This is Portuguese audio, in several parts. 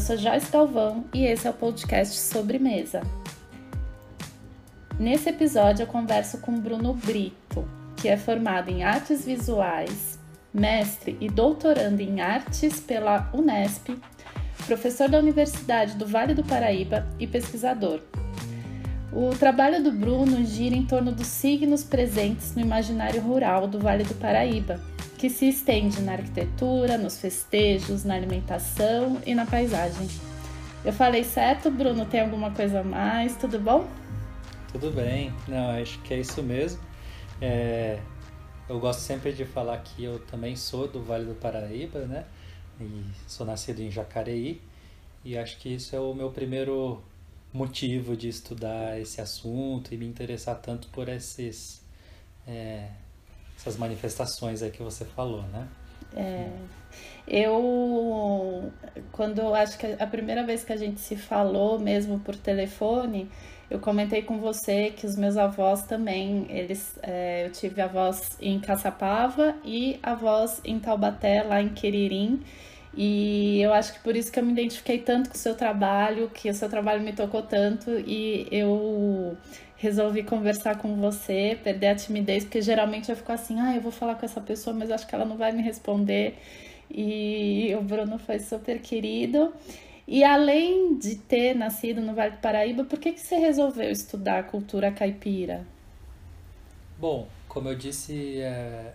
sou Joyce Galvão e esse é o podcast Sobremesa. Nesse episódio eu converso com Bruno Brito, que é formado em artes visuais, mestre e doutorando em artes pela Unesp, professor da Universidade do Vale do Paraíba e pesquisador. O trabalho do Bruno gira em torno dos signos presentes no imaginário rural do Vale do Paraíba, que se estende na arquitetura, nos festejos, na alimentação e na paisagem. Eu falei certo, Bruno? Tem alguma coisa a mais? Tudo bom? Tudo bem, não, acho que é isso mesmo. É, eu gosto sempre de falar que eu também sou do Vale do Paraíba, né? E sou nascido em Jacareí. E acho que isso é o meu primeiro motivo de estudar esse assunto e me interessar tanto por esses, é, essas manifestações aí que você falou, né? É, eu, quando acho que a primeira vez que a gente se falou mesmo por telefone, eu comentei com você que os meus avós também, eles, é, eu tive avós em Caçapava e avós em Taubaté, lá em Queririm, e eu acho que por isso que eu me identifiquei tanto com o seu trabalho, que o seu trabalho me tocou tanto. E eu resolvi conversar com você, perder a timidez, porque geralmente eu fico assim, ah, eu vou falar com essa pessoa, mas acho que ela não vai me responder. E o Bruno foi super querido. E além de ter nascido no Vale do Paraíba, por que, que você resolveu estudar cultura caipira? Bom, como eu disse, é,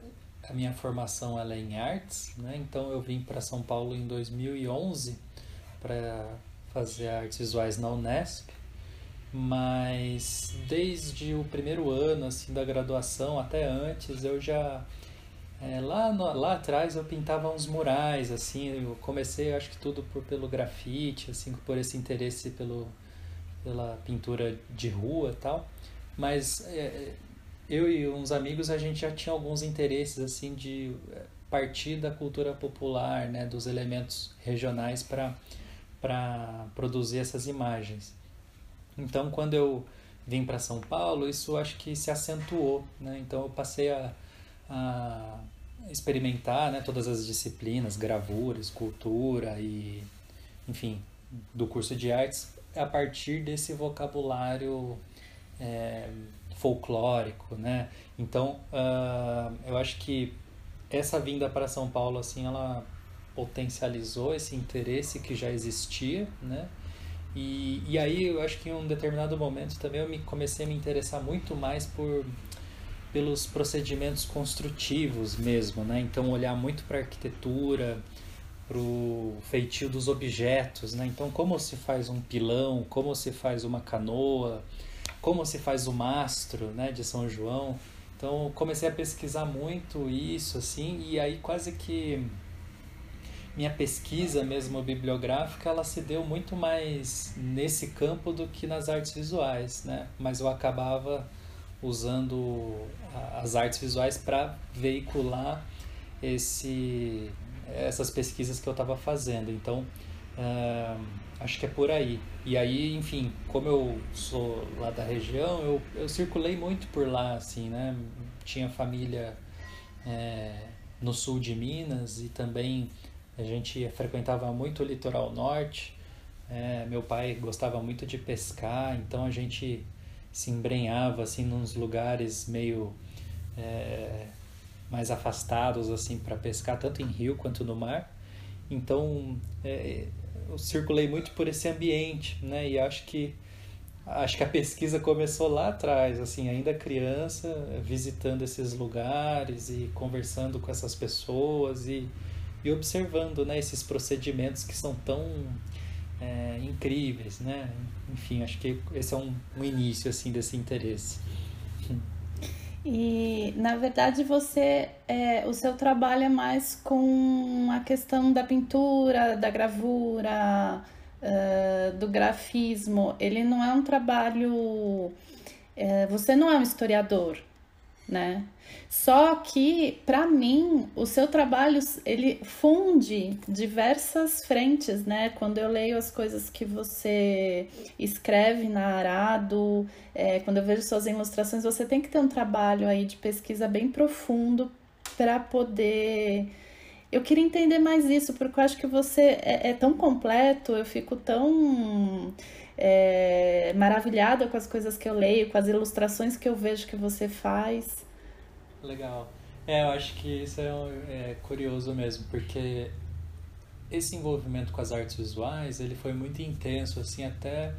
a minha formação ela é em artes, né? então eu vim para São Paulo em 2011 para fazer artes visuais na Unesp, mas desde o primeiro ano assim da graduação até antes eu já é, lá, no, lá atrás eu pintava uns murais, assim, eu comecei acho que tudo por, pelo grafite, assim, por esse interesse pelo, pela pintura de rua tal, mas é, eu e uns amigos a gente já tinha alguns interesses, assim, de é, partir da cultura popular, né, dos elementos regionais para para produzir essas imagens. Então, quando eu vim para São Paulo, isso acho que se acentuou, né? Então, eu passei a a experimentar né, todas as disciplinas, gravura, escultura e, enfim, do curso de artes a partir desse vocabulário é, folclórico, né? Então, uh, eu acho que essa vinda para São Paulo, assim, ela potencializou esse interesse que já existia, né? E, e aí eu acho que em um determinado momento também eu me comecei a me interessar muito mais por pelos procedimentos construtivos mesmo, né? Então olhar muito para a arquitetura, para o feitio dos objetos, né? Então como se faz um pilão, como se faz uma canoa, como se faz o mastro, né? De São João. Então comecei a pesquisar muito isso, assim, e aí quase que minha pesquisa mesmo bibliográfica ela se deu muito mais nesse campo do que nas artes visuais, né? Mas eu acabava usando as artes visuais para veicular esse, essas pesquisas que eu estava fazendo. Então, uh, acho que é por aí. E aí, enfim, como eu sou lá da região, eu, eu circulei muito por lá, assim, né? Tinha família é, no sul de Minas e também a gente frequentava muito o litoral norte. É, meu pai gostava muito de pescar, então a gente se embrenhava assim nos lugares meio é, mais afastados assim para pescar tanto em rio quanto no mar então é, eu circulei muito por esse ambiente né e acho que acho que a pesquisa começou lá atrás assim ainda criança visitando esses lugares e conversando com essas pessoas e, e observando né esses procedimentos que são tão é, incríveis, né? Enfim, acho que esse é um, um início assim desse interesse. E na verdade você é, o seu trabalho é mais com a questão da pintura, da gravura, uh, do grafismo. Ele não é um trabalho. Uh, você não é um historiador, né? Só que, para mim, o seu trabalho ele funde diversas frentes, né? Quando eu leio as coisas que você escreve na Arado, é, quando eu vejo suas ilustrações, você tem que ter um trabalho aí de pesquisa bem profundo para poder eu queria entender mais isso, porque eu acho que você é, é tão completo, eu fico tão é, maravilhada com as coisas que eu leio, com as ilustrações que eu vejo que você faz. Legal. É, eu acho que isso é, é curioso mesmo, porque esse envolvimento com as artes visuais, ele foi muito intenso, assim, até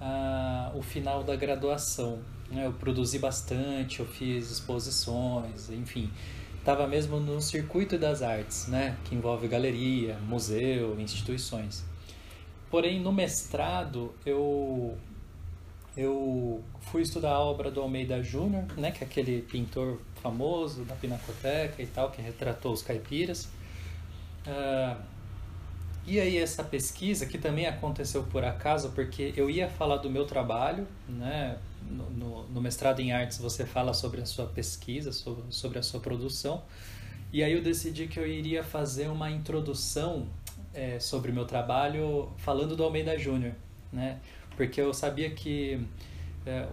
ah, o final da graduação. Né? Eu produzi bastante, eu fiz exposições, enfim, estava mesmo no circuito das artes, né? Que envolve galeria, museu, instituições. Porém, no mestrado, eu eu fui estudar a obra do Almeida Júnior, né, que é aquele pintor famoso da Pinacoteca e tal, que retratou os caipiras. Uh, e aí essa pesquisa, que também aconteceu por acaso, porque eu ia falar do meu trabalho, né? No, no, no mestrado em artes você fala sobre a sua pesquisa, sobre, sobre a sua produção. E aí eu decidi que eu iria fazer uma introdução é, sobre o meu trabalho falando do Almeida Júnior, né? Porque eu sabia que é,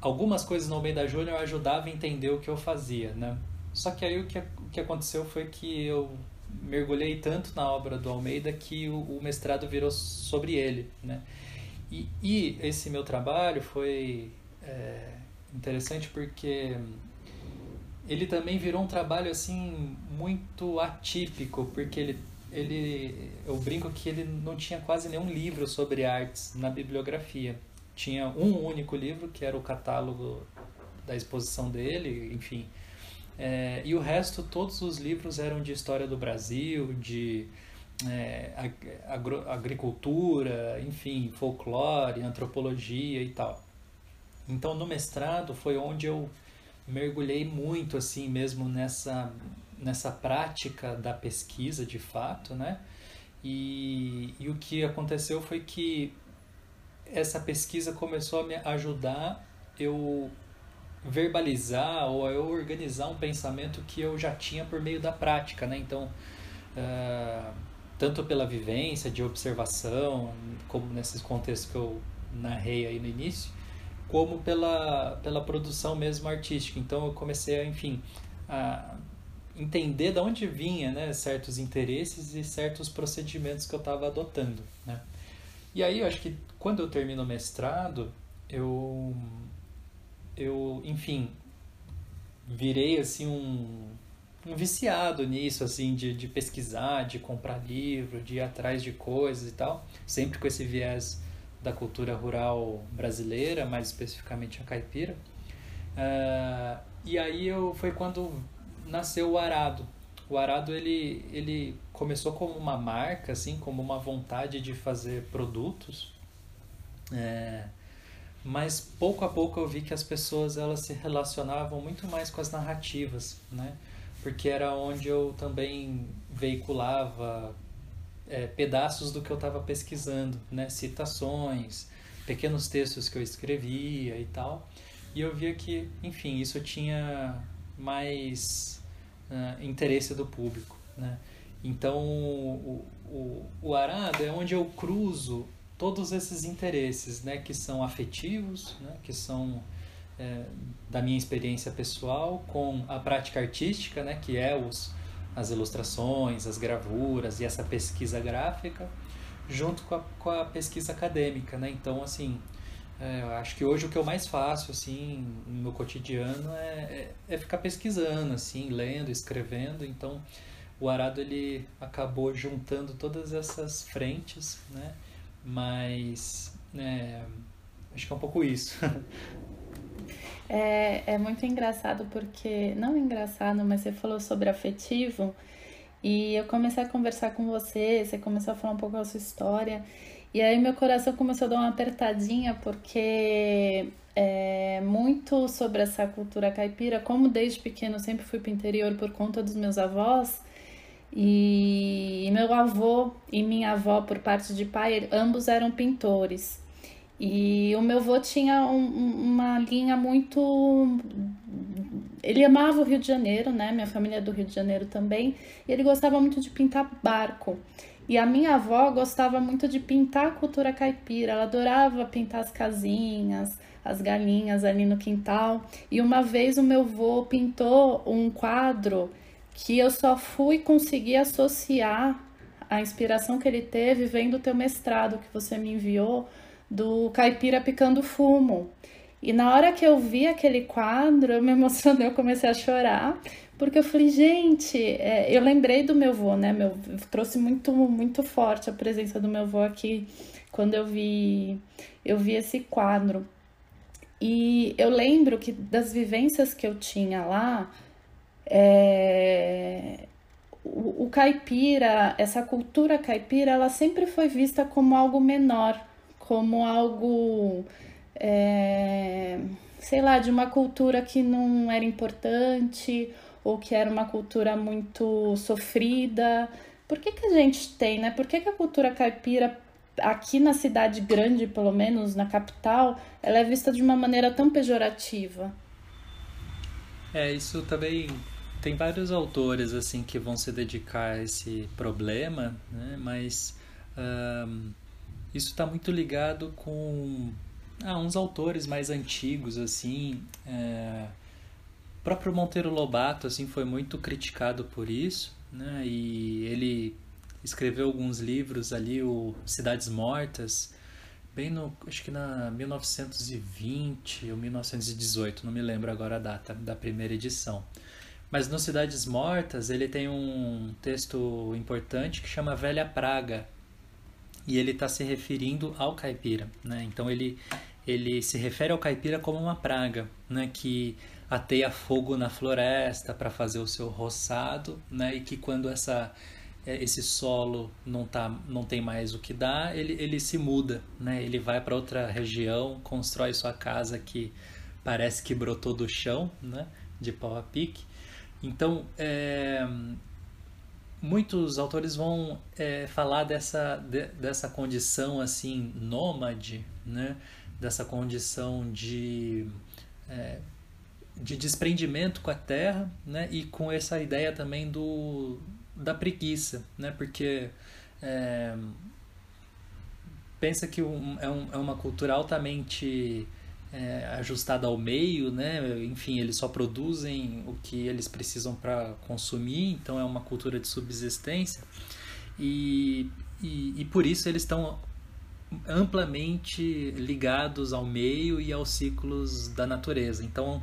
algumas coisas no Almeida Júnior ajudavam a entender o que eu fazia, né? Só que aí o que, o que aconteceu foi que eu mergulhei tanto na obra do Almeida que o, o mestrado virou sobre ele, né? E, e esse meu trabalho foi é, interessante porque ele também virou um trabalho assim muito atípico, porque ele, ele eu brinco que ele não tinha quase nenhum livro sobre artes na bibliografia. Tinha um único livro que era o catálogo da exposição dele, enfim, é, e o resto, todos os livros eram de história do Brasil, de é, agro, agricultura, enfim, folclore, antropologia e tal. Então, no mestrado foi onde eu mergulhei muito, assim, mesmo nessa, nessa prática da pesquisa, de fato, né? E, e o que aconteceu foi que essa pesquisa começou a me ajudar eu verbalizar ou eu organizar um pensamento que eu já tinha por meio da prática, né? Então, uh, tanto pela vivência de observação, como nesses contextos que eu narrei aí no início, como pela, pela produção mesmo artística. Então, eu comecei a, enfim, a entender de onde vinha, né, certos interesses e certos procedimentos que eu estava adotando, né? E aí, eu acho que quando eu termino o mestrado, eu eu, enfim, virei assim um, um viciado nisso, assim, de, de pesquisar, de comprar livro, de ir atrás de coisas e tal, sempre com esse viés da cultura rural brasileira, mais especificamente a caipira. Uh, e aí eu, foi quando nasceu o Arado. O Arado ele, ele começou como uma marca, assim, como uma vontade de fazer produtos. É, mas pouco a pouco eu vi que as pessoas elas se relacionavam muito mais com as narrativas, né? Porque era onde eu também veiculava é, pedaços do que eu estava pesquisando, né? Citações, pequenos textos que eu escrevia e tal. E eu via que, enfim, isso tinha mais uh, interesse do público, né? Então, o, o, o arado é onde eu cruzo todos esses interesses, né, que são afetivos, né, que são é, da minha experiência pessoal, com a prática artística, né, que é os, as ilustrações, as gravuras e essa pesquisa gráfica, junto com a, com a pesquisa acadêmica, né? Então, assim, é, eu acho que hoje o que eu mais faço, assim, no meu cotidiano é, é, é ficar pesquisando, assim, lendo, escrevendo. Então, o Arado ele acabou juntando todas essas frentes, né? Mas é, acho que é um pouco isso. É, é muito engraçado porque, não engraçado, mas você falou sobre afetivo e eu comecei a conversar com você, você começou a falar um pouco da sua história e aí meu coração começou a dar uma apertadinha porque é muito sobre essa cultura caipira, como desde pequeno eu sempre fui para o interior por conta dos meus avós, e meu avô e minha avó, por parte de pai, ambos eram pintores. E o meu avô tinha um, uma linha muito. Ele amava o Rio de Janeiro, né? Minha família é do Rio de Janeiro também. E ele gostava muito de pintar barco. E a minha avó gostava muito de pintar a cultura caipira. Ela adorava pintar as casinhas, as galinhas ali no quintal. E uma vez o meu avô pintou um quadro que eu só fui conseguir associar a inspiração que ele teve vendo o teu mestrado que você me enviou do caipira picando fumo. E na hora que eu vi aquele quadro, eu me emocionei, eu comecei a chorar, porque eu falei, gente, é, eu lembrei do meu avô, né? Meu, trouxe muito, muito forte a presença do meu avô aqui quando eu vi, eu vi esse quadro. E eu lembro que das vivências que eu tinha lá, é, o, o caipira, essa cultura caipira, ela sempre foi vista como algo menor, como algo é, sei lá, de uma cultura que não era importante ou que era uma cultura muito sofrida. Por que, que a gente tem, né? Por que, que a cultura caipira, aqui na cidade grande, pelo menos, na capital, ela é vista de uma maneira tão pejorativa? É, isso também tem vários autores assim que vão se dedicar a esse problema, né? mas um, isso está muito ligado com ah, uns autores mais antigos, assim. É... O próprio Monteiro Lobato, assim, foi muito criticado por isso, né? E ele escreveu alguns livros ali, o Cidades Mortas, bem no, acho que na 1920 ou 1918, não me lembro agora a data da primeira edição. Mas no Cidades Mortas ele tem um texto importante que chama Velha Praga, e ele está se referindo ao caipira, né? Então ele ele se refere ao caipira como uma praga, né, que ateia fogo na floresta para fazer o seu roçado, né, e que quando essa é, esse solo não tá não tem mais o que dar, ele, ele se muda, né? Ele vai para outra região, constrói sua casa que parece que brotou do chão, né, de pau a pique. Então, é, muitos autores vão é, falar dessa, de, dessa condição assim nômade, né? dessa condição de, é, de desprendimento com a terra, né? E com essa ideia também do, da preguiça, né? Porque é, pensa que um, é, um, é uma cultura altamente é, ajustada ao meio, né? Enfim, eles só produzem o que eles precisam para consumir, então é uma cultura de subsistência. E, e, e por isso eles estão amplamente ligados ao meio e aos ciclos da natureza. Então,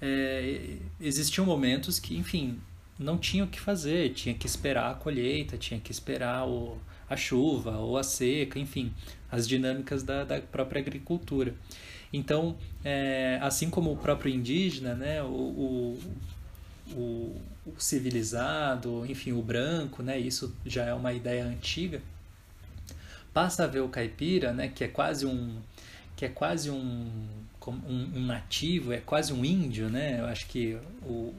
é, existiam momentos que, enfim, não tinha o que fazer, tinha que esperar a colheita, tinha que esperar o, a chuva ou a seca, enfim, as dinâmicas da, da própria agricultura. Então, é, assim como o próprio indígena, né, o, o, o, o civilizado, enfim, o branco, né, isso já é uma ideia antiga, passa a ver o caipira, né, que é quase um que é quase um, um, um nativo, é quase um índio, né? Eu acho que o,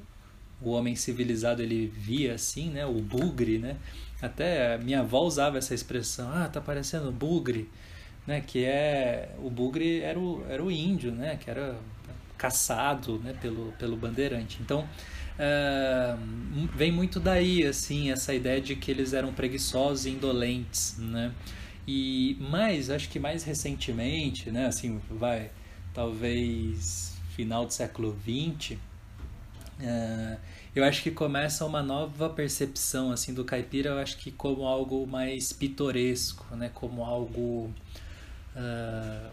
o homem civilizado ele via assim, né? O bugre, né? Até minha avó usava essa expressão, ah, tá parecendo bugre, né? Que é o bugre era o, era o índio, né? Que era caçado, né? Pelo pelo bandeirante. Então uh, vem muito daí assim essa ideia de que eles eram preguiçosos e indolentes, né? E mais, acho que mais recentemente, né, assim, vai, talvez final do século XX, uh, eh, eu acho que começa uma nova percepção assim do caipira, eu acho que como algo mais pitoresco, né, como algo uh,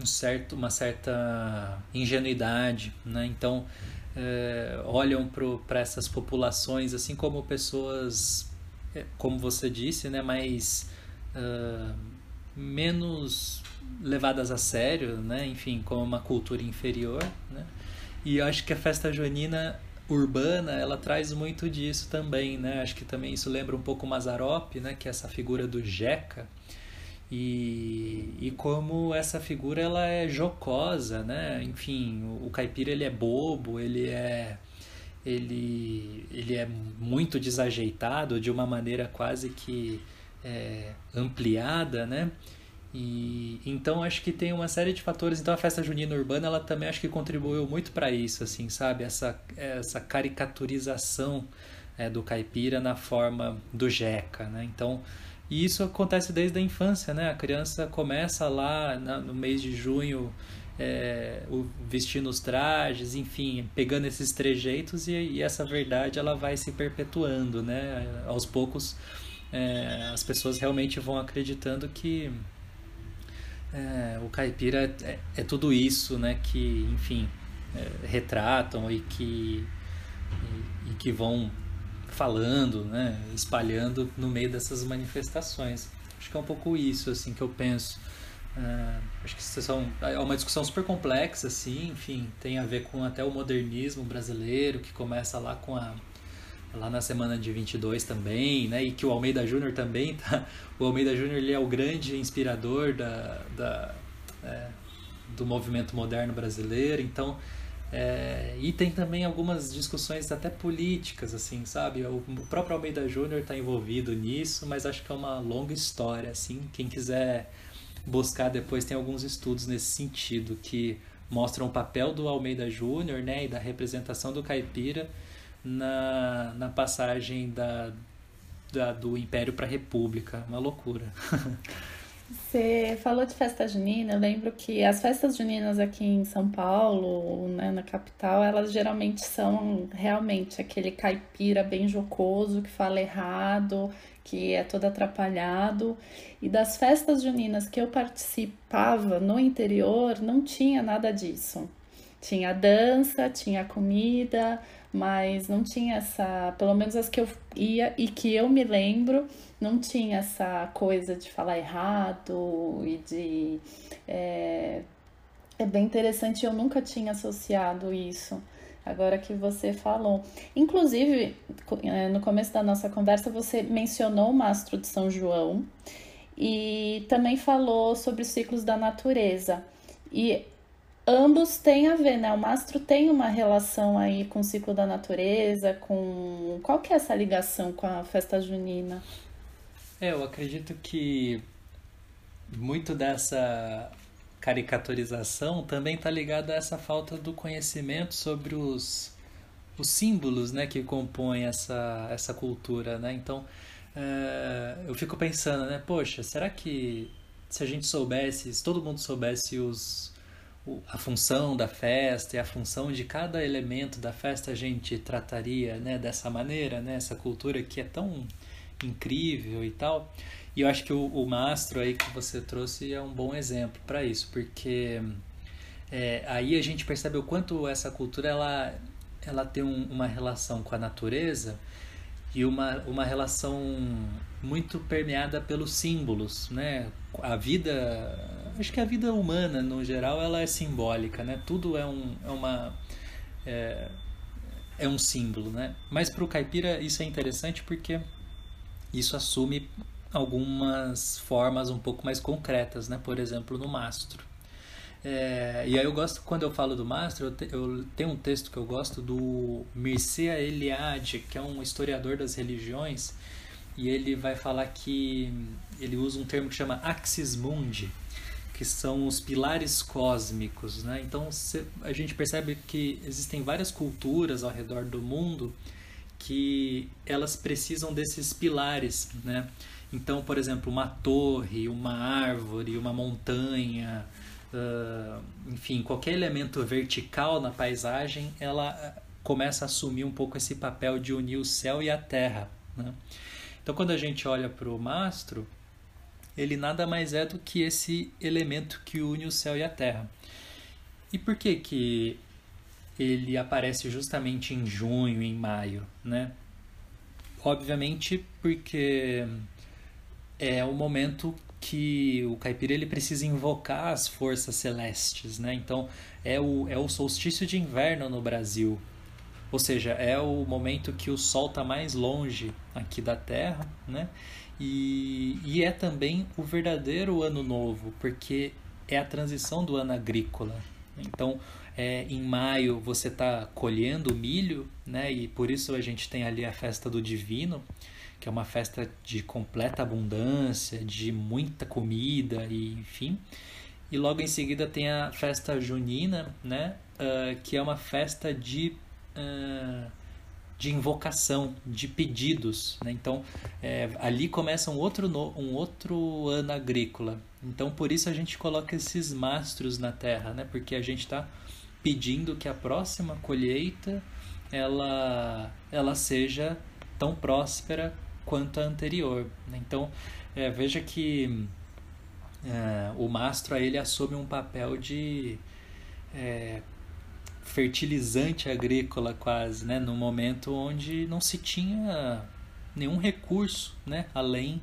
um certo, uma certa ingenuidade, né? Então uh, olham para essas populações assim como pessoas, como você disse, né, mais menos levadas a sério, né? Enfim, como uma cultura inferior, né? E eu acho que a festa junina urbana, ela traz muito disso também, né? Acho que também isso lembra um pouco o Mazarop, né? Que é essa figura do Jeca. E, e como essa figura ela é jocosa, né? Enfim, o, o caipira ele é bobo, ele é ele ele é muito desajeitado de uma maneira quase que é, ampliada, né? E então acho que tem uma série de fatores. Então a festa junina urbana ela também acho que contribuiu muito para isso, assim, sabe? Essa essa caricaturização é, do caipira na forma do jeca, né? Então e isso acontece desde a infância, né? A criança começa lá na, no mês de junho é, o, vestindo os trajes, enfim, pegando esses trejeitos e, e, essa verdade ela vai se perpetuando, né? Aos poucos é, as pessoas realmente vão acreditando que é, o caipira é, é, tudo isso, né? Que, enfim, é, retratam e que, e, e, que vão falando, né? Espalhando no meio dessas manifestações. Acho que é um pouco isso, assim, que eu penso. É, acho que são, é uma discussão super complexa, assim, enfim, tem a ver com até o modernismo brasileiro, que começa lá com a lá na semana de 22 também, né? E que o Almeida Júnior também tá. O Almeida Júnior ele é o grande inspirador da, da é, do movimento moderno brasileiro. Então, é, e tem também algumas discussões até políticas, assim, sabe? O próprio Almeida Júnior está envolvido nisso, mas acho que é uma longa história, assim. Quem quiser buscar depois tem alguns estudos nesse sentido que mostram o papel do Almeida Júnior, né, e da representação do caipira na, na passagem da, da do Império para a República. Uma loucura. Você falou de festa junina, eu lembro que as festas juninas aqui em São Paulo, né, na capital, elas geralmente são realmente aquele caipira bem jocoso, que fala errado, que é todo atrapalhado. E das festas juninas que eu participava no interior, não tinha nada disso. Tinha dança, tinha comida, mas não tinha essa, pelo menos as que eu ia e que eu me lembro, não tinha essa coisa de falar errado e de. É, é bem interessante, eu nunca tinha associado isso agora que você falou. Inclusive, é, no começo da nossa conversa, você mencionou o mastro de São João e também falou sobre os ciclos da natureza. E ambos têm a ver, né? O mastro tem uma relação aí com o ciclo da natureza, com qual que é essa ligação com a festa junina? É, eu acredito que muito dessa caricaturização também está ligada a essa falta do conhecimento sobre os, os símbolos, né, que compõem essa essa cultura, né? Então, é, eu fico pensando, né, poxa, será que se a gente soubesse, se todo mundo soubesse os a função da festa e a função de cada elemento da festa a gente trataria né, dessa maneira, né, essa cultura que é tão incrível e tal. E eu acho que o, o mastro aí que você trouxe é um bom exemplo para isso, porque é, aí a gente percebe o quanto essa cultura ela, ela tem um, uma relação com a natureza e uma, uma relação muito permeada pelos símbolos, né? A vida acho que a vida humana no geral ela é simbólica, né? Tudo é um é uma é, é um símbolo, né? Mas para o caipira isso é interessante porque isso assume algumas formas um pouco mais concretas, né? Por exemplo, no mastro. É, e aí eu gosto, quando eu falo do mastro, eu, te, eu tenho um texto que eu gosto do Mircea Eliade, que é um historiador das religiões, e ele vai falar que ele usa um termo que chama axis mundi, que são os pilares cósmicos, né? Então a gente percebe que existem várias culturas ao redor do mundo que elas precisam desses pilares, né? Então, por exemplo, uma torre, uma árvore, uma montanha, uh, enfim, qualquer elemento vertical na paisagem, ela começa a assumir um pouco esse papel de unir o céu e a terra, né? Então, quando a gente olha para o mastro, ele nada mais é do que esse elemento que une o céu e a terra. E por que que ele aparece justamente em junho, em maio, né? Obviamente porque é o momento que o caipira ele precisa invocar as forças celestes, né? Então é o, é o solstício de inverno no Brasil, ou seja, é o momento que o sol está mais longe aqui da Terra, né? E, e é também o verdadeiro ano novo, porque é a transição do ano agrícola. Então, é, em maio você está colhendo milho, né? E por isso a gente tem ali a festa do Divino, que é uma festa de completa abundância, de muita comida e enfim. E logo em seguida tem a festa junina, né? Uh, que é uma festa de uh, de invocação, de pedidos. Né? Então, é, ali começa um outro, um outro ano agrícola. Então, por isso a gente coloca esses mastros na terra, né? porque a gente está pedindo que a próxima colheita ela, ela seja tão próspera quanto a anterior. Né? Então, é, veja que é, o mastro ele assume um papel de é, fertilizante agrícola quase, né? no momento onde não se tinha nenhum recurso, né? além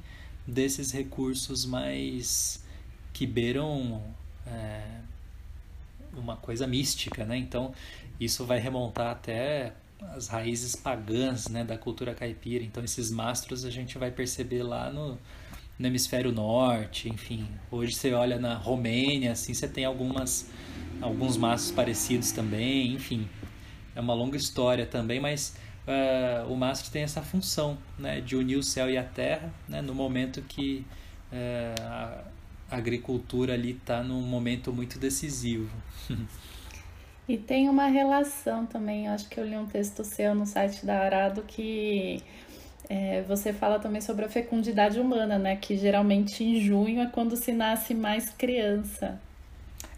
desses recursos mais que beiram é, uma coisa mística, né? Então isso vai remontar até as raízes pagãs, né, da cultura caipira. Então esses mastros a gente vai perceber lá no, no hemisfério norte, enfim. Hoje você olha na Romênia, assim, você tem algumas alguns mastros parecidos também, enfim. É uma longa história também, mas uh, o mastro tem essa função, né, de unir o céu e a terra, né, no momento que uh, a agricultura ali está num momento muito decisivo. E tem uma relação também, acho que eu li um texto seu no site da Arado que é, você fala também sobre a fecundidade humana, né? Que geralmente em junho é quando se nasce mais criança.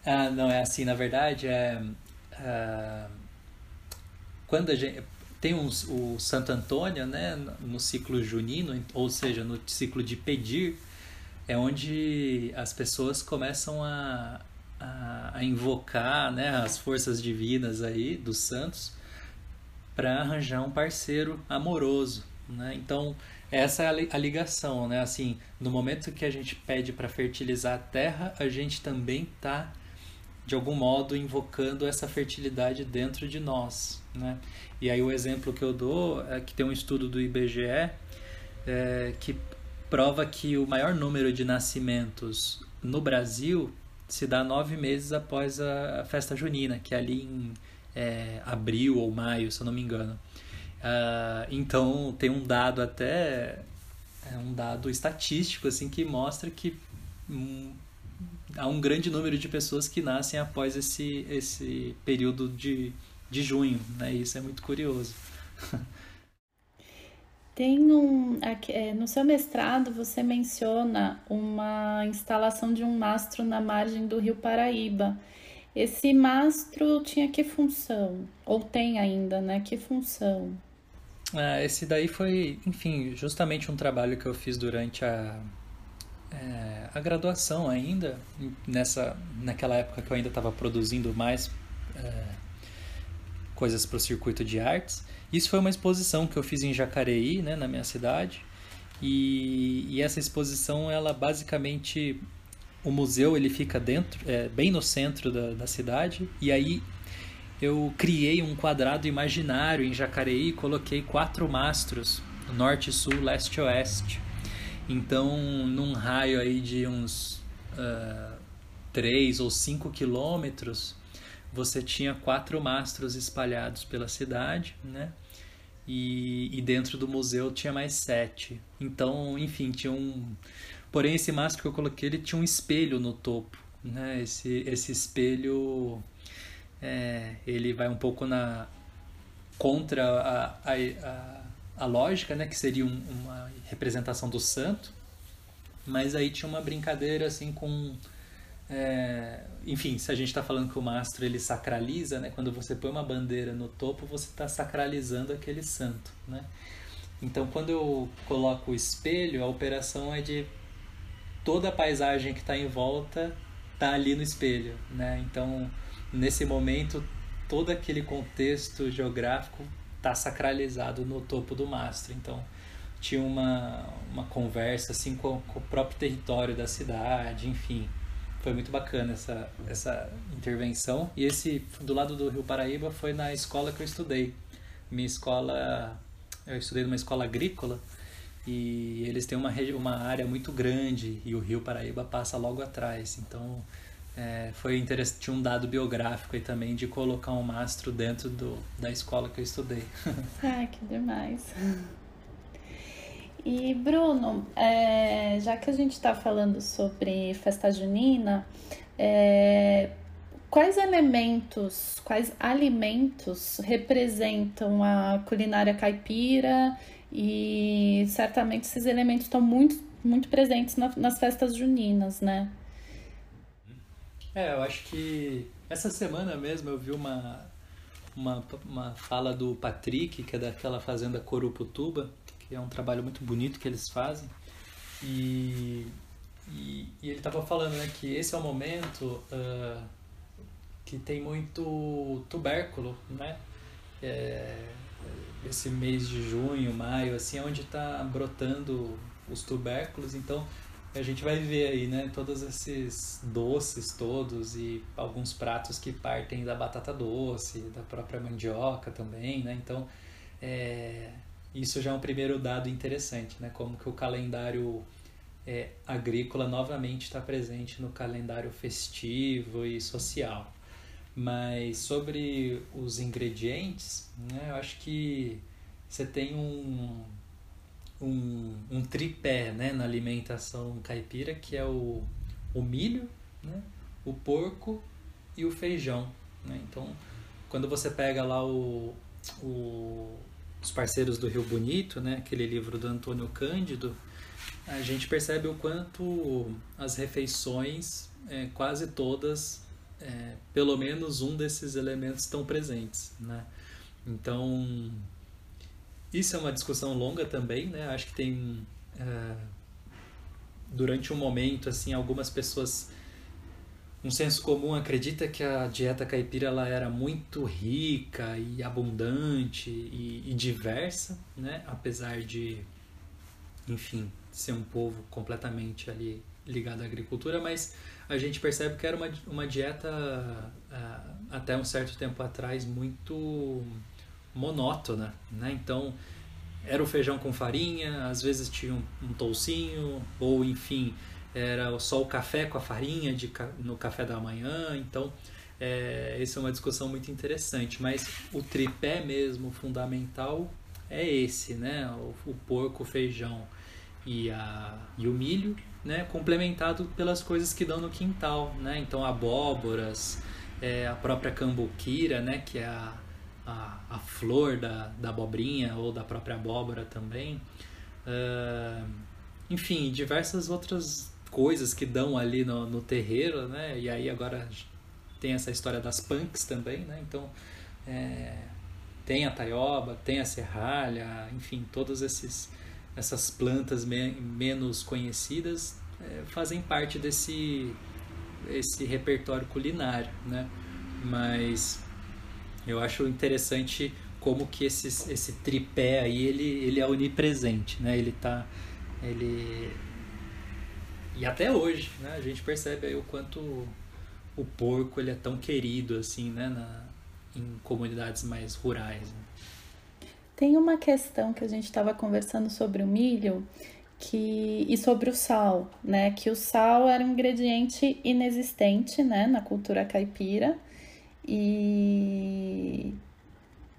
Ah, não, é assim, na verdade, é, é quando a gente tem uns, o Santo Antônio, né, no ciclo junino, ou seja, no ciclo de pedir, é onde as pessoas começam a, a, a invocar né, as forças divinas aí dos santos para arranjar um parceiro amoroso. Né? Então, essa é a ligação, né? Assim, no momento que a gente pede para fertilizar a terra, a gente também está de algum modo invocando essa fertilidade dentro de nós, né? E aí o exemplo que eu dou é que tem um estudo do IBGE é, que prova que o maior número de nascimentos no Brasil se dá nove meses após a festa junina, que é ali em é, abril ou maio, se eu não me engano. Uh, então tem um dado até é um dado estatístico assim que mostra que um, há um grande número de pessoas que nascem após esse, esse período de, de junho, né? Isso é muito curioso. Tem um. É, no seu mestrado, você menciona uma instalação de um mastro na margem do rio Paraíba. Esse mastro tinha que função? Ou tem ainda, né? Que função? Ah, esse daí foi, enfim, justamente um trabalho que eu fiz durante a, é, a graduação ainda, nessa, naquela época que eu ainda estava produzindo mais é, coisas para o circuito de artes. Isso foi uma exposição que eu fiz em Jacareí, né, na minha cidade. E, e essa exposição, ela basicamente o museu ele fica dentro, é, bem no centro da, da cidade. E aí eu criei um quadrado imaginário em Jacareí e coloquei quatro mastros, norte, sul, leste e oeste. Então, num raio aí de uns uh, três ou cinco quilômetros, você tinha quatro mastros espalhados pela cidade, né? E, e dentro do museu tinha mais sete. Então, enfim, tinha um. Porém, esse mastro que eu coloquei, ele tinha um espelho no topo, né? Esse, esse espelho, é, ele vai um pouco na contra a, a, a, a lógica, né? Que seria um, uma representação do santo. Mas aí tinha uma brincadeira assim com é, enfim, se a gente está falando que o mastro ele sacraliza, né? Quando você põe uma bandeira no topo, você está sacralizando aquele santo, né? Então, quando eu coloco o espelho, a operação é de toda a paisagem que está em volta tá ali no espelho, né? Então, nesse momento, todo aquele contexto geográfico está sacralizado no topo do mastro. Então, tinha uma, uma conversa assim com, com o próprio território da cidade, enfim foi muito bacana essa, essa intervenção. E esse, do lado do Rio Paraíba, foi na escola que eu estudei. Minha escola, eu estudei numa escola agrícola e eles têm uma, uma área muito grande e o Rio Paraíba passa logo atrás. Então, é, foi interessante, tinha um dado biográfico aí também de colocar um mastro dentro do, da escola que eu estudei. ah, que demais. E Bruno, é, já que a gente está falando sobre festa junina, é, quais elementos, quais alimentos representam a culinária caipira e certamente esses elementos estão muito, muito presentes na, nas festas juninas, né? É, eu acho que essa semana mesmo eu vi uma, uma, uma fala do Patrick, que é daquela fazenda Coruputuba, que é um trabalho muito bonito que eles fazem. E, e, e ele estava falando né, que esse é o momento uh, que tem muito tubérculo, né? É, esse mês de junho, maio, assim, é onde está brotando os tubérculos, então a gente vai ver aí, né, todos esses doces todos e alguns pratos que partem da batata doce, da própria mandioca também, né, então é, isso já é um primeiro dado interessante, né, como que o calendário é, agrícola novamente está presente no calendário festivo e social. Mas sobre os ingredientes, né, eu acho que você tem um, um, um tripé né, na alimentação caipira, que é o, o milho, né, o porco e o feijão. Né? Então, quando você pega lá o, o, os parceiros do Rio Bonito, né, aquele livro do Antônio Cândido, a gente percebe o quanto as refeições, é, quase todas, é, pelo menos um desses elementos estão presentes, né? Então, isso é uma discussão longa também, né? Acho que tem é, durante um momento assim algumas pessoas um senso comum acredita que a dieta caipira ela era muito rica e abundante e, e diversa, né? Apesar de, enfim, ser um povo completamente ali ligado à agricultura, mas a gente percebe que era uma, uma dieta uh, até um certo tempo atrás muito monótona, né? Então era o feijão com farinha, às vezes tinha um, um toucinho, ou enfim, era só o café com a farinha de, no café da manhã. Então, é, essa é uma discussão muito interessante. Mas o tripé mesmo fundamental é esse, né? O, o porco, o feijão e, a, e o milho né, complementado pelas coisas que dão no quintal, né? Então abóboras, é, a própria cambuquira, né, que é a, a, a, flor da, da abobrinha ou da própria abóbora também. Uh, enfim, diversas outras coisas que dão ali no, no terreiro, né? E aí agora tem essa história das punks também, né? Então é, tem a taioba, tem a serralha, enfim, todos esses essas plantas me menos conhecidas é, fazem parte desse esse repertório culinário, né? Mas eu acho interessante como que esse, tripé aí ele, ele é onipresente, né? Ele tá ele e até hoje, né? A gente percebe aí o quanto o porco ele é tão querido assim, né? Na, em comunidades mais rurais. Né? Tem uma questão que a gente estava conversando sobre o milho que e sobre o sal, né? Que o sal era um ingrediente inexistente, né, na cultura caipira. E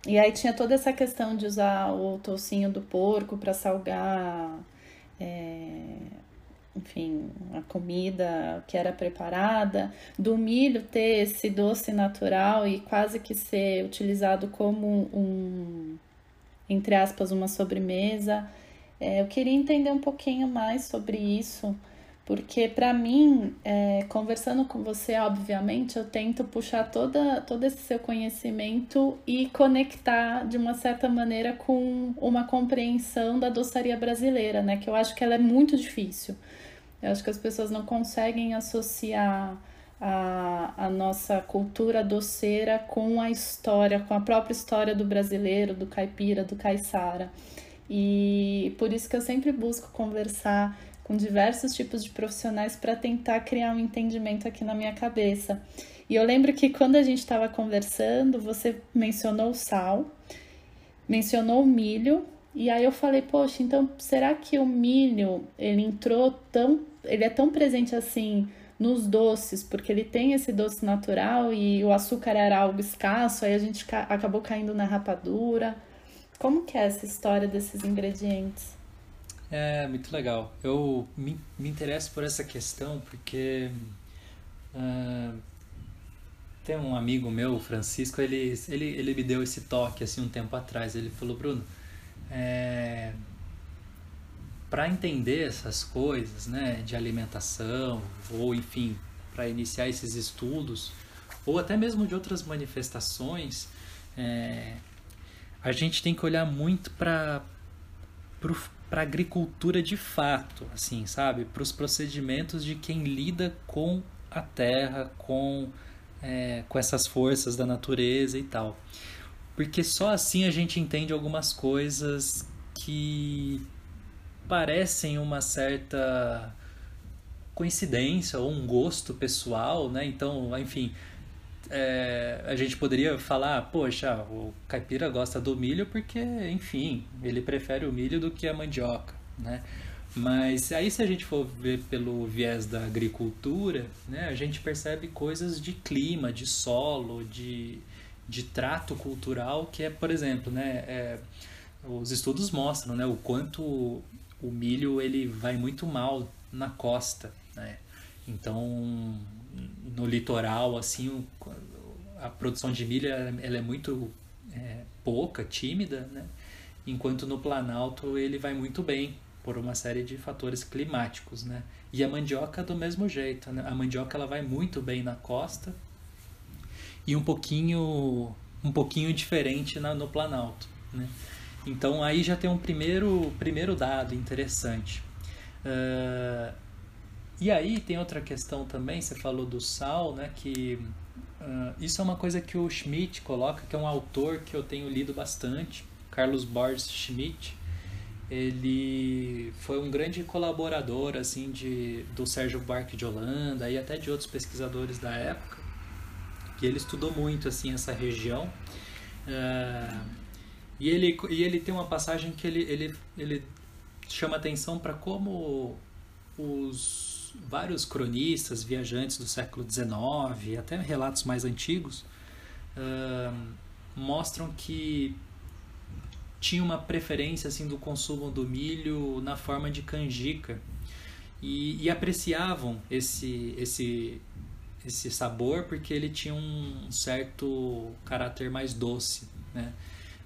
e aí tinha toda essa questão de usar o toucinho do porco para salgar, é, enfim, a comida que era preparada, do milho ter esse doce natural e quase que ser utilizado como um entre aspas, uma sobremesa. É, eu queria entender um pouquinho mais sobre isso, porque para mim, é, conversando com você, obviamente, eu tento puxar toda, todo esse seu conhecimento e conectar de uma certa maneira com uma compreensão da doçaria brasileira, né? Que eu acho que ela é muito difícil. Eu acho que as pessoas não conseguem associar a, a nossa cultura doceira com a história, com a própria história do brasileiro, do caipira, do caiçara. E por isso que eu sempre busco conversar com diversos tipos de profissionais para tentar criar um entendimento aqui na minha cabeça. E eu lembro que quando a gente estava conversando, você mencionou o sal, mencionou o milho, e aí eu falei, poxa, então será que o milho ele entrou tão, ele é tão presente assim nos doces, porque ele tem esse doce natural e o açúcar era algo escasso, aí a gente ca acabou caindo na rapadura. Como que é essa história desses ingredientes? É muito legal. Eu me, me interesso por essa questão porque uh, tem um amigo meu, o Francisco, ele, ele, ele me deu esse toque assim um tempo atrás. Ele falou, Bruno, é, para entender essas coisas, né, de alimentação ou enfim, para iniciar esses estudos ou até mesmo de outras manifestações, é, a gente tem que olhar muito para para agricultura de fato, assim, sabe, para os procedimentos de quem lida com a terra, com é, com essas forças da natureza e tal. Porque só assim a gente entende algumas coisas que parecem uma certa coincidência ou um gosto pessoal, né? Então, enfim, é, a gente poderia falar, poxa, o caipira gosta do milho porque, enfim, ele prefere o milho do que a mandioca, né? Mas aí se a gente for ver pelo viés da agricultura, né, a gente percebe coisas de clima, de solo, de, de trato cultural, que é, por exemplo, né, é, os estudos mostram né, o quanto o milho ele vai muito mal na costa. Né? Então, no litoral, assim, a produção de milho ela é muito é, pouca, tímida, né? enquanto no Planalto ele vai muito bem por uma série de fatores climáticos, né? E a mandioca do mesmo jeito, né? A mandioca ela vai muito bem na costa e um pouquinho um pouquinho diferente na, no Planalto, né? Então aí já tem um primeiro primeiro dado interessante. Uh, e aí tem outra questão também, você falou do sal, né? Que uh, isso é uma coisa que o Schmidt coloca, que é um autor que eu tenho lido bastante, Carlos Borges Schmidt ele foi um grande colaborador assim de do Sérgio Buarque de Holanda e até de outros pesquisadores da época que ele estudou muito assim essa região uh, e ele e ele tem uma passagem que ele ele, ele chama atenção para como os vários cronistas viajantes do século XIX até relatos mais antigos uh, mostram que tinha uma preferência assim do consumo do milho na forma de canjica e, e apreciavam esse esse esse sabor porque ele tinha um certo caráter mais doce, né?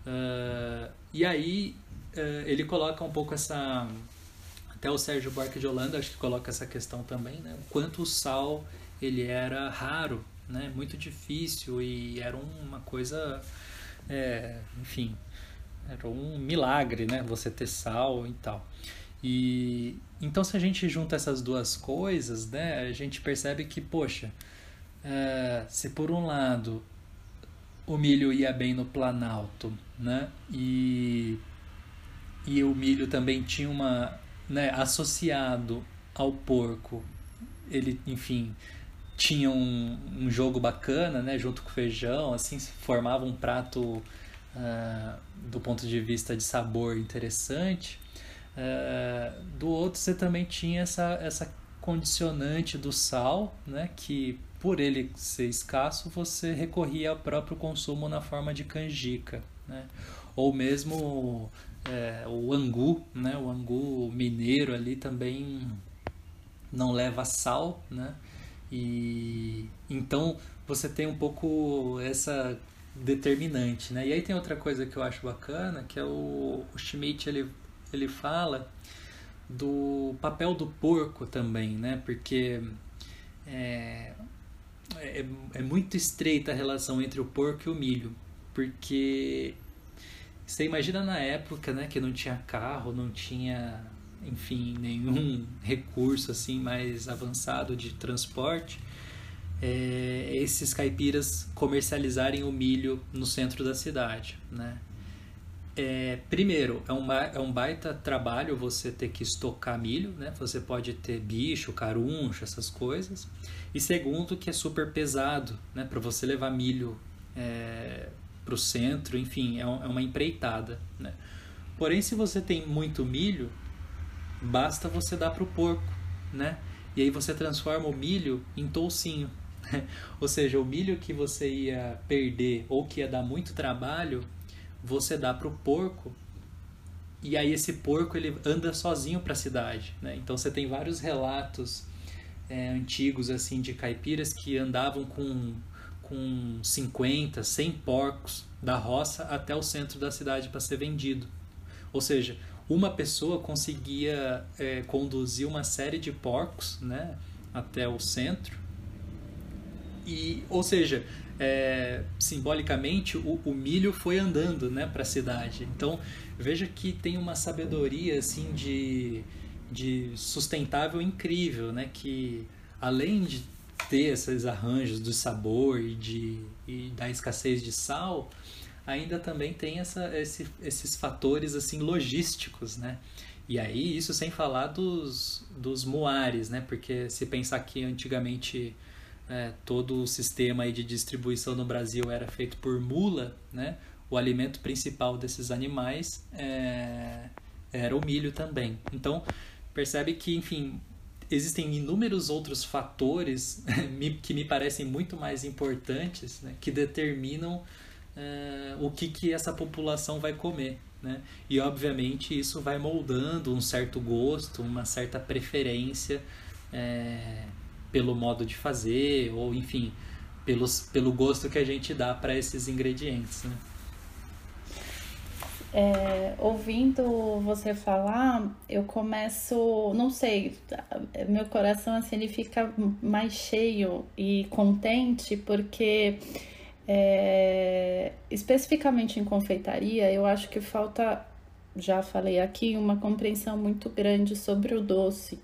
Uh, e aí uh, ele coloca um pouco essa até o Sérgio Buarque de Holanda acho que coloca essa questão também, né? O quanto o sal ele era raro, né? Muito difícil e era uma coisa, é, enfim, era um milagre, né? Você ter sal e tal. E então se a gente junta essas duas coisas, né? A gente percebe que, poxa, é, se por um lado o milho ia bem no Planalto, né? E e o milho também tinha uma, né, associado ao porco, ele, enfim, tinha um, um jogo bacana, né, junto com feijão, assim, formava um prato uh, do ponto de vista de sabor interessante. Uh, do outro, você também tinha essa, essa condicionante do sal, né, que por ele ser escasso, você recorria ao próprio consumo na forma de canjica, né? ou mesmo é, o angu, né, o angu mineiro ali também não leva sal, né? E então você tem um pouco essa determinante, né? E aí tem outra coisa que eu acho bacana, que é o, o Schmidt, ele, ele fala do papel do porco também, né? Porque é, é, é muito estreita a relação entre o porco e o milho, porque você imagina na época, né, que não tinha carro, não tinha, enfim, nenhum recurso assim mais avançado de transporte, é, esses caipiras comercializarem o milho no centro da cidade, né? É, primeiro, é um, é um baita trabalho você ter que estocar milho, né? Você pode ter bicho, caruncho, essas coisas. E segundo, que é super pesado, né? Para você levar milho é, para o centro, enfim, é, é uma empreitada, né? Porém, se você tem muito milho, basta você dar para o porco, né? E aí você transforma o milho em toucinho, ou seja, o milho que você ia perder ou que ia dar muito trabalho, você dá para o porco e aí esse porco ele anda sozinho para a cidade, né? Então você tem vários relatos é, antigos assim de caipiras que andavam com, com com 50, 100 porcos da roça até o centro da cidade para ser vendido. Ou seja, uma pessoa conseguia é, conduzir uma série de porcos né, até o centro. E, ou seja, é, simbolicamente o, o, milho foi andando né, para a cidade. Então veja que tem uma sabedoria assim de, de sustentável incrível, né, que além de ter esses arranjos do sabor e, de, e da escassez de sal, ainda também tem essa, esse, esses fatores assim logísticos, né? E aí isso sem falar dos, dos muares, né? Porque se pensar que antigamente é, todo o sistema de distribuição no Brasil era feito por mula, né? O alimento principal desses animais é, era o milho também. Então percebe que, enfim, existem inúmeros outros fatores que me parecem muito mais importantes, né? Que determinam uh, o que, que essa população vai comer. Né? E obviamente isso vai moldando um certo gosto, uma certa preferência é, pelo modo de fazer, ou enfim, pelos, pelo gosto que a gente dá para esses ingredientes. Né? É, ouvindo você falar, eu começo, não sei, meu coração assim ele fica mais cheio e contente porque é, especificamente em confeitaria, eu acho que falta, já falei aqui, uma compreensão muito grande sobre o doce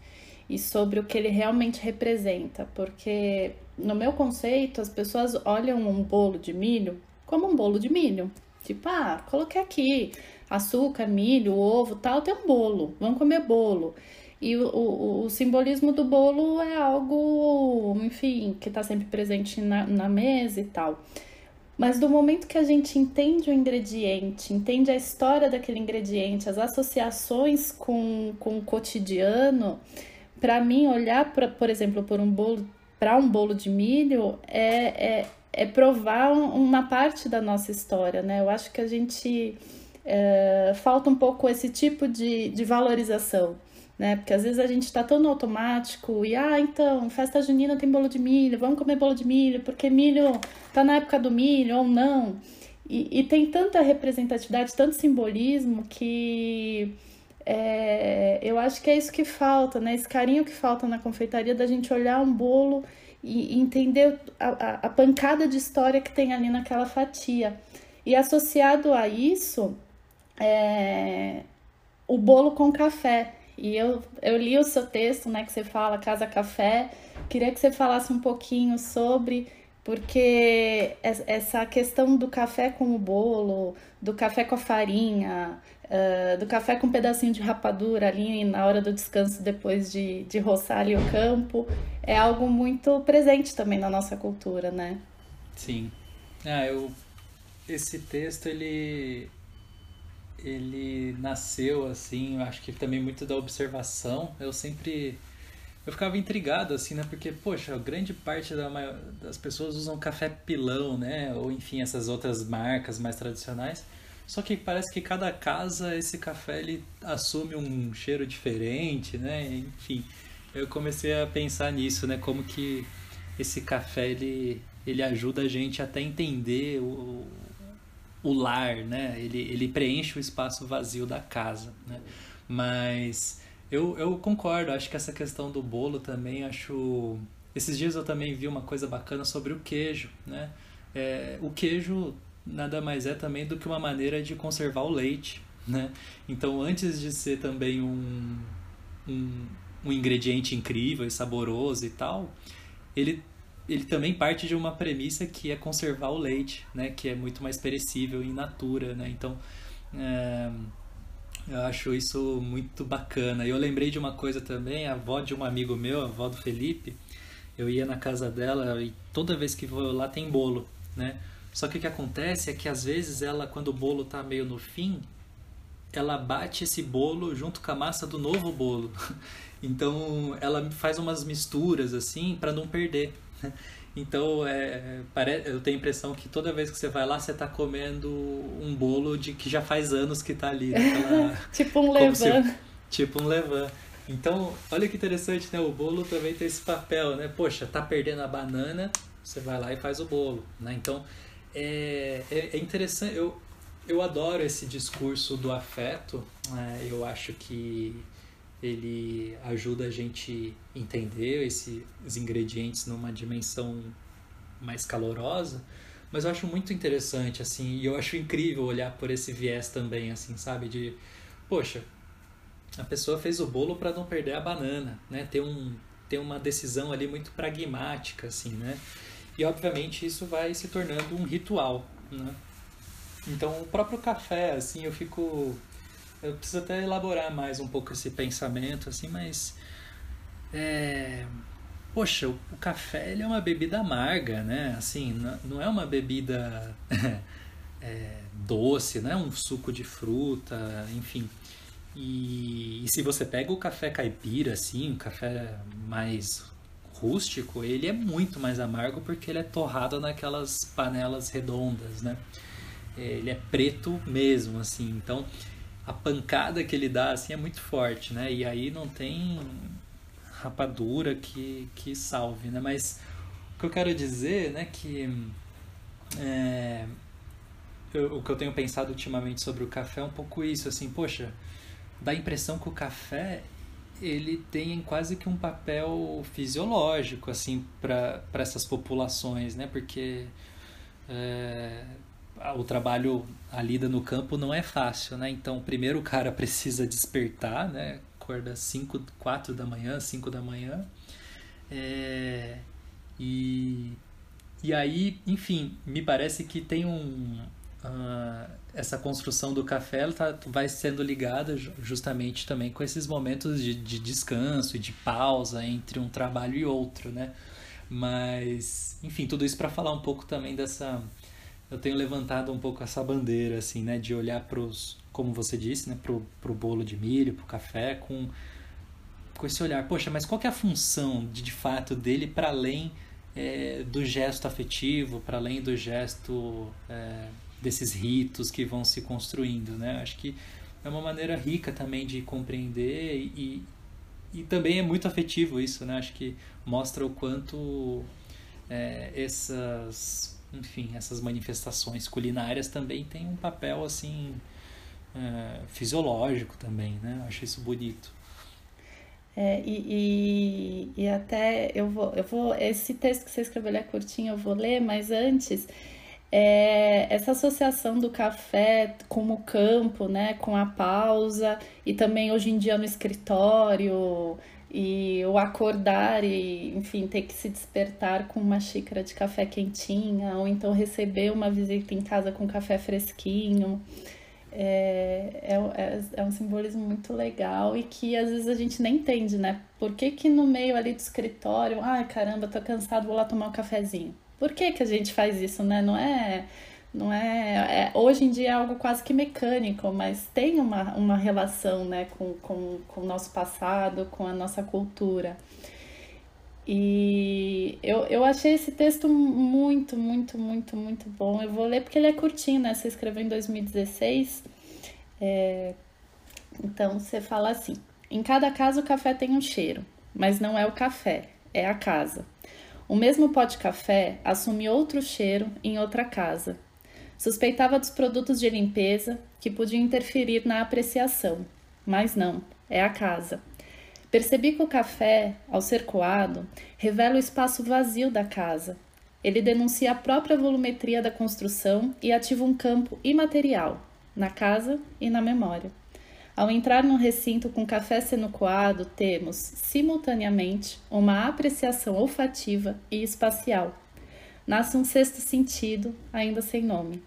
e sobre o que ele realmente representa, porque no meu conceito as pessoas olham um bolo de milho como um bolo de milho. Tipo, ah, coloquei aqui açúcar, milho, ovo, tal, tem um bolo, vamos comer bolo. E o, o, o simbolismo do bolo é algo, enfim, que está sempre presente na, na mesa e tal. Mas do momento que a gente entende o ingrediente, entende a história daquele ingrediente, as associações com, com o cotidiano, para mim olhar, pra, por exemplo, por um bolo para um bolo de milho é, é, é provar uma parte da nossa história, né? Eu acho que a gente é, falta um pouco esse tipo de, de valorização né? Porque às vezes a gente está tão no automático e, ah, então, festa junina tem bolo de milho, vamos comer bolo de milho, porque milho tá na época do milho ou não. E, e tem tanta representatividade, tanto simbolismo que é, eu acho que é isso que falta, né? Esse carinho que falta na confeitaria da gente olhar um bolo e, entender a, a, a pancada de história que tem ali naquela fatia. E associado a isso, é, o bolo com café. E eu, eu li o seu texto, né, que você fala Casa Café. Queria que você falasse um pouquinho sobre, porque essa questão do café com o bolo, do café com a farinha, uh, do café com um pedacinho de rapadura ali na hora do descanso depois de, de roçar ali o campo, é algo muito presente também na nossa cultura, né? Sim. Ah, eu... Esse texto, ele ele nasceu assim, eu acho que também muito da observação. Eu sempre eu ficava intrigado assim, né? Porque poxa, grande parte da maior, das pessoas usam café pilão, né? Ou enfim, essas outras marcas mais tradicionais. Só que parece que cada casa esse café ele assume um cheiro diferente, né? Enfim, eu comecei a pensar nisso, né? Como que esse café ele ele ajuda a gente até entender o, o lar, né? Ele, ele preenche o espaço vazio da casa, né? Mas eu, eu concordo, acho que essa questão do bolo também, acho... Esses dias eu também vi uma coisa bacana sobre o queijo, né? É, o queijo nada mais é também do que uma maneira de conservar o leite, né? Então, antes de ser também um, um, um ingrediente incrível e saboroso e tal, ele ele também parte de uma premissa que é conservar o leite, né? Que é muito mais perecível em natura, né? Então, é, eu acho isso muito bacana. Eu lembrei de uma coisa também, a avó de um amigo meu, a avó do Felipe, eu ia na casa dela e toda vez que vou lá tem bolo, né? Só que o que acontece é que às vezes ela, quando o bolo tá meio no fim, ela bate esse bolo junto com a massa do novo bolo. Então ela faz umas misturas assim para não perder. Então, é, eu tenho a impressão que toda vez que você vai lá, você está comendo um bolo de que já faz anos que está ali. Naquela, tipo um levan. Se, tipo um levan. Então, olha que interessante, né? O bolo também tem esse papel, né? Poxa, tá perdendo a banana, você vai lá e faz o bolo, né? Então é, é, é interessante, eu, eu adoro esse discurso do afeto, né? eu acho que ele ajuda a gente entender esses ingredientes numa dimensão mais calorosa, mas eu acho muito interessante assim, e eu acho incrível olhar por esse viés também assim, sabe, de poxa, a pessoa fez o bolo para não perder a banana, né? Ter um ter uma decisão ali muito pragmática assim, né? E obviamente isso vai se tornando um ritual, né? Então o próprio café, assim, eu fico eu preciso até elaborar mais um pouco esse pensamento, assim, mas é, poxa, o, o, café ele é uma bebida amarga, né? Assim, não é uma bebida é, doce, não é um suco de fruta, enfim. E, e, se você pega o café caipira, assim, um café mais rústico, ele é muito mais amargo porque ele é torrado naquelas panelas redondas, né? Ele é preto mesmo, assim. Então, a pancada que ele dá, assim, é muito forte, né? E aí não tem rapadura que, que salve, né? Mas o que eu quero dizer, né, que é, eu, o que eu tenho pensado ultimamente sobre o café é um pouco isso, assim, poxa, dá a impressão que o café ele tem quase que um papel fisiológico assim para essas populações, né? Porque é, o trabalho, a lida no campo não é fácil, né? Então, primeiro o cara precisa despertar, né? Acorda 5, 4 da manhã, 5 da manhã. É, e, e aí, enfim, me parece que tem um, uh, essa construção do café ela tá, vai sendo ligada justamente também com esses momentos de, de descanso e de pausa entre um trabalho e outro, né? Mas, enfim, tudo isso para falar um pouco também dessa. Eu tenho levantado um pouco essa bandeira, assim, né? De olhar para os, como você disse, né? Pro, pro bolo de milho, pro café, com, com esse olhar. Poxa, mas qual que é a função, de, de fato, dele para além é, do gesto afetivo, para além do gesto. É, desses ritos que vão se construindo, né? Acho que é uma maneira rica também de compreender e, e também é muito afetivo isso, né? Acho que mostra o quanto é, essas, enfim, essas manifestações culinárias também têm um papel assim é, fisiológico também, né? Acho isso bonito. É, e, e, e, até eu vou, eu vou. Esse texto que você escreveu é curtinho, eu vou ler, mas antes é, essa associação do café com o campo, né, com a pausa e também hoje em dia no escritório e o acordar e, enfim, ter que se despertar com uma xícara de café quentinha ou então receber uma visita em casa com café fresquinho. É, é, é, é um simbolismo muito legal e que às vezes a gente nem entende, né? Por que que no meio ali do escritório, ai caramba, tô cansado, vou lá tomar um cafezinho. Por que, que a gente faz isso, né? Não é. Não é, é, hoje em dia é algo quase que mecânico, mas tem uma, uma relação né, com, com, com o nosso passado, com a nossa cultura. E eu, eu achei esse texto muito, muito, muito, muito bom. Eu vou ler porque ele é curtinho, né? Você escreveu em 2016. É... Então você fala assim: em cada casa o café tem um cheiro, mas não é o café, é a casa. O mesmo pó de café assume outro cheiro em outra casa. Suspeitava dos produtos de limpeza que podiam interferir na apreciação, mas não, é a casa. Percebi que o café, ao ser coado, revela o espaço vazio da casa. Ele denuncia a própria volumetria da construção e ativa um campo imaterial, na casa e na memória. Ao entrar num recinto com café sendo coado, temos, simultaneamente, uma apreciação olfativa e espacial. Nasce um sexto sentido, ainda sem nome.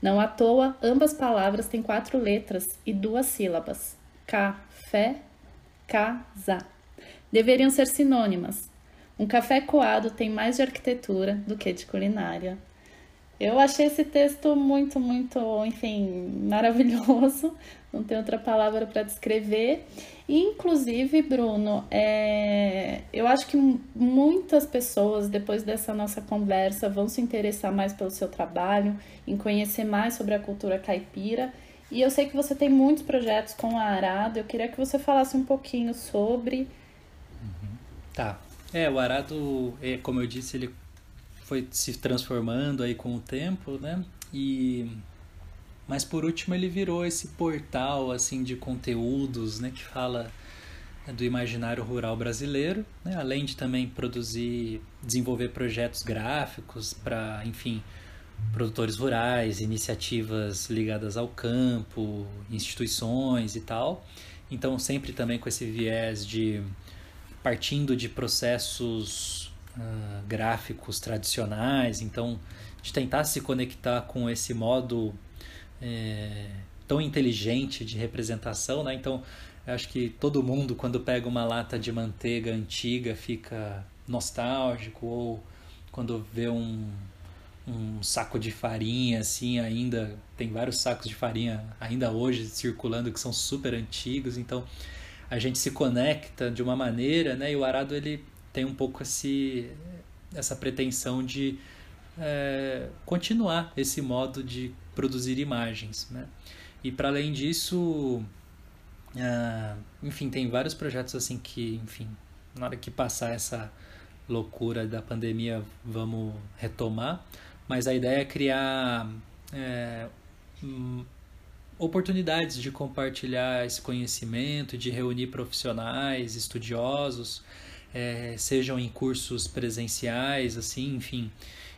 Não à toa, ambas palavras têm quatro letras e duas sílabas: café, casa. Deveriam ser sinônimas. Um café coado tem mais de arquitetura do que de culinária. Eu achei esse texto muito, muito, enfim, maravilhoso. Não tem outra palavra para descrever. E, inclusive, Bruno, é... eu acho que muitas pessoas, depois dessa nossa conversa, vão se interessar mais pelo seu trabalho, em conhecer mais sobre a cultura caipira. E eu sei que você tem muitos projetos com a Arado. Eu queria que você falasse um pouquinho sobre. Uhum. Tá. É, o Arado, é, como eu disse, ele foi se transformando aí com o tempo, né? E mas por último ele virou esse portal assim de conteúdos, né, que fala do imaginário rural brasileiro, né? além de também produzir, desenvolver projetos gráficos para, enfim, produtores rurais, iniciativas ligadas ao campo, instituições e tal. Então sempre também com esse viés de partindo de processos uh, gráficos tradicionais, então de tentar se conectar com esse modo é, tão inteligente de representação, né? Então, acho que todo mundo, quando pega uma lata de manteiga antiga, fica nostálgico, ou quando vê um, um saco de farinha, assim, ainda tem vários sacos de farinha ainda hoje circulando que são super antigos, então a gente se conecta de uma maneira, né? E o arado ele tem um pouco esse, essa pretensão de é, continuar esse modo de produzir imagens. Né? E para além disso, uh, enfim, tem vários projetos assim que, enfim, na hora que passar essa loucura da pandemia, vamos retomar. Mas a ideia é criar é, oportunidades de compartilhar esse conhecimento, de reunir profissionais, estudiosos, é, sejam em cursos presenciais, assim, enfim,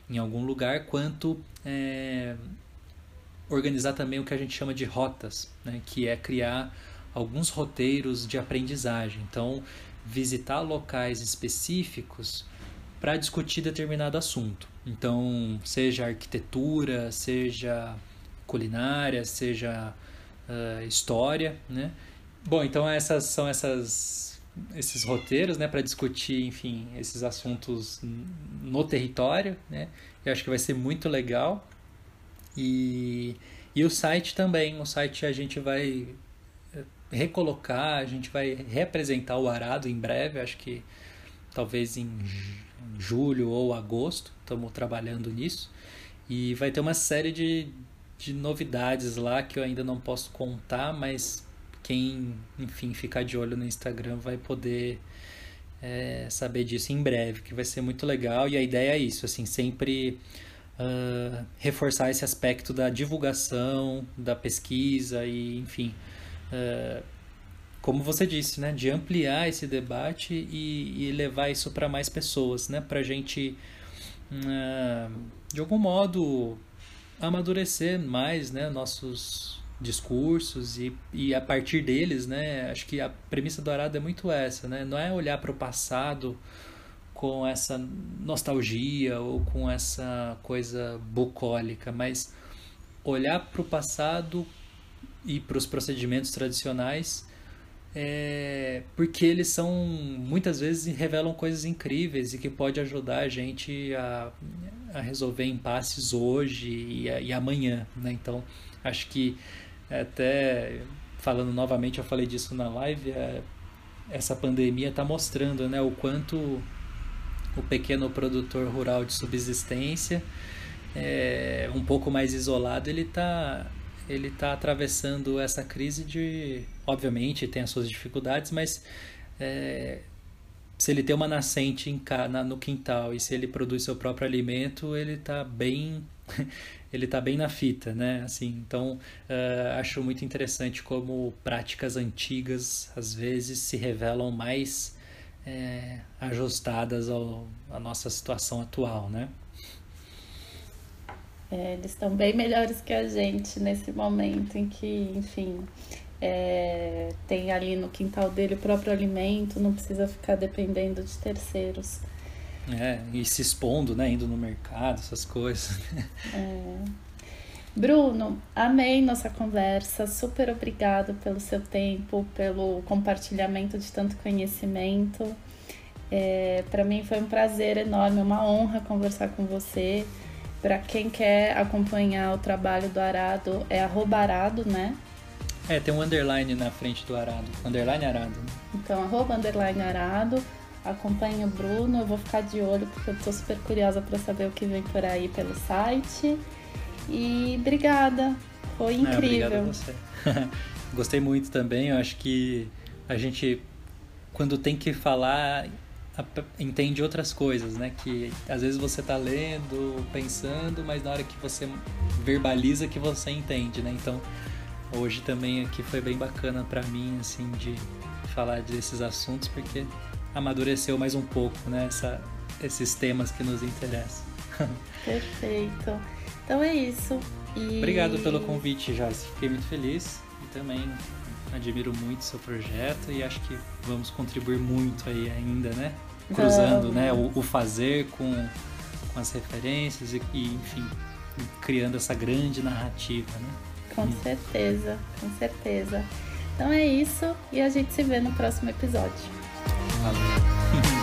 em algum lugar, quanto é, organizar também o que a gente chama de rotas, né? que é criar alguns roteiros de aprendizagem. Então, visitar locais específicos para discutir determinado assunto. Então, seja arquitetura, seja culinária, seja uh, história, né? Bom, então essas são essas esses roteiros, né, para discutir, enfim, esses assuntos no território, né? Eu acho que vai ser muito legal. E, e o site também, o site a gente vai eh, recolocar, a gente vai reapresentar o arado em breve, acho que talvez em julho ou agosto, estamos trabalhando nisso. E vai ter uma série de, de novidades lá que eu ainda não posso contar, mas quem, enfim, ficar de olho no Instagram vai poder é, saber disso em breve, que vai ser muito legal. E a ideia é isso, assim, sempre uh, reforçar esse aspecto da divulgação, da pesquisa e, enfim, uh, como você disse, né, de ampliar esse debate e, e levar isso para mais pessoas, né, para a gente, uh, de algum modo, amadurecer mais, né, nossos discursos e, e a partir deles, né, acho que a premissa do Arado é muito essa, né, não é olhar para o passado com essa nostalgia ou com essa coisa bucólica, mas olhar para o passado e para os procedimentos tradicionais é, porque eles são muitas vezes revelam coisas incríveis e que pode ajudar a gente a, a resolver impasses hoje e, e amanhã, né? Então acho que até falando novamente eu falei disso na live é, essa pandemia está mostrando né o quanto o pequeno produtor rural de subsistência, é, um pouco mais isolado, ele está ele tá atravessando essa crise de, obviamente, tem as suas dificuldades, mas é, se ele tem uma nascente em, na, no quintal e se ele produz seu próprio alimento, ele está bem ele tá bem na fita, né? Assim, então uh, acho muito interessante como práticas antigas às vezes se revelam mais é, ajustadas ao, à nossa situação atual, né? É, eles estão bem melhores que a gente nesse momento em que, enfim, é, tem ali no quintal dele o próprio alimento, não precisa ficar dependendo de terceiros. É, e se expondo, né? Indo no mercado, essas coisas. É. Bruno, amei nossa conversa, super obrigado pelo seu tempo, pelo compartilhamento de tanto conhecimento. É, Para mim foi um prazer enorme, uma honra conversar com você. Para quem quer acompanhar o trabalho do Arado, é arado, né? É, tem um underline na frente do Arado. Underline Arado. Né? Então, arroba underline Arado. Acompanhe o Bruno, eu vou ficar de olho porque eu tô super curiosa para saber o que vem por aí pelo site. E obrigada, foi incrível. É, obrigado a você. Gostei muito também, eu acho que a gente, quando tem que falar entende outras coisas, né? Que às vezes você tá lendo, pensando, mas na hora que você verbaliza que você entende, né? Então, hoje também aqui foi bem bacana para mim, assim, de falar desses assuntos, porque amadureceu mais um pouco, né? Essa, esses temas que nos interessam. Perfeito. Então é isso. E... Obrigado pelo convite, Joyce. Fiquei muito feliz e também admiro muito seu projeto e acho que vamos contribuir muito aí ainda, né? Cruzando né, o, o fazer com, com as referências e, e, enfim, criando essa grande narrativa, né? Com hum. certeza, com certeza. Então é isso e a gente se vê no próximo episódio. Hallelujah.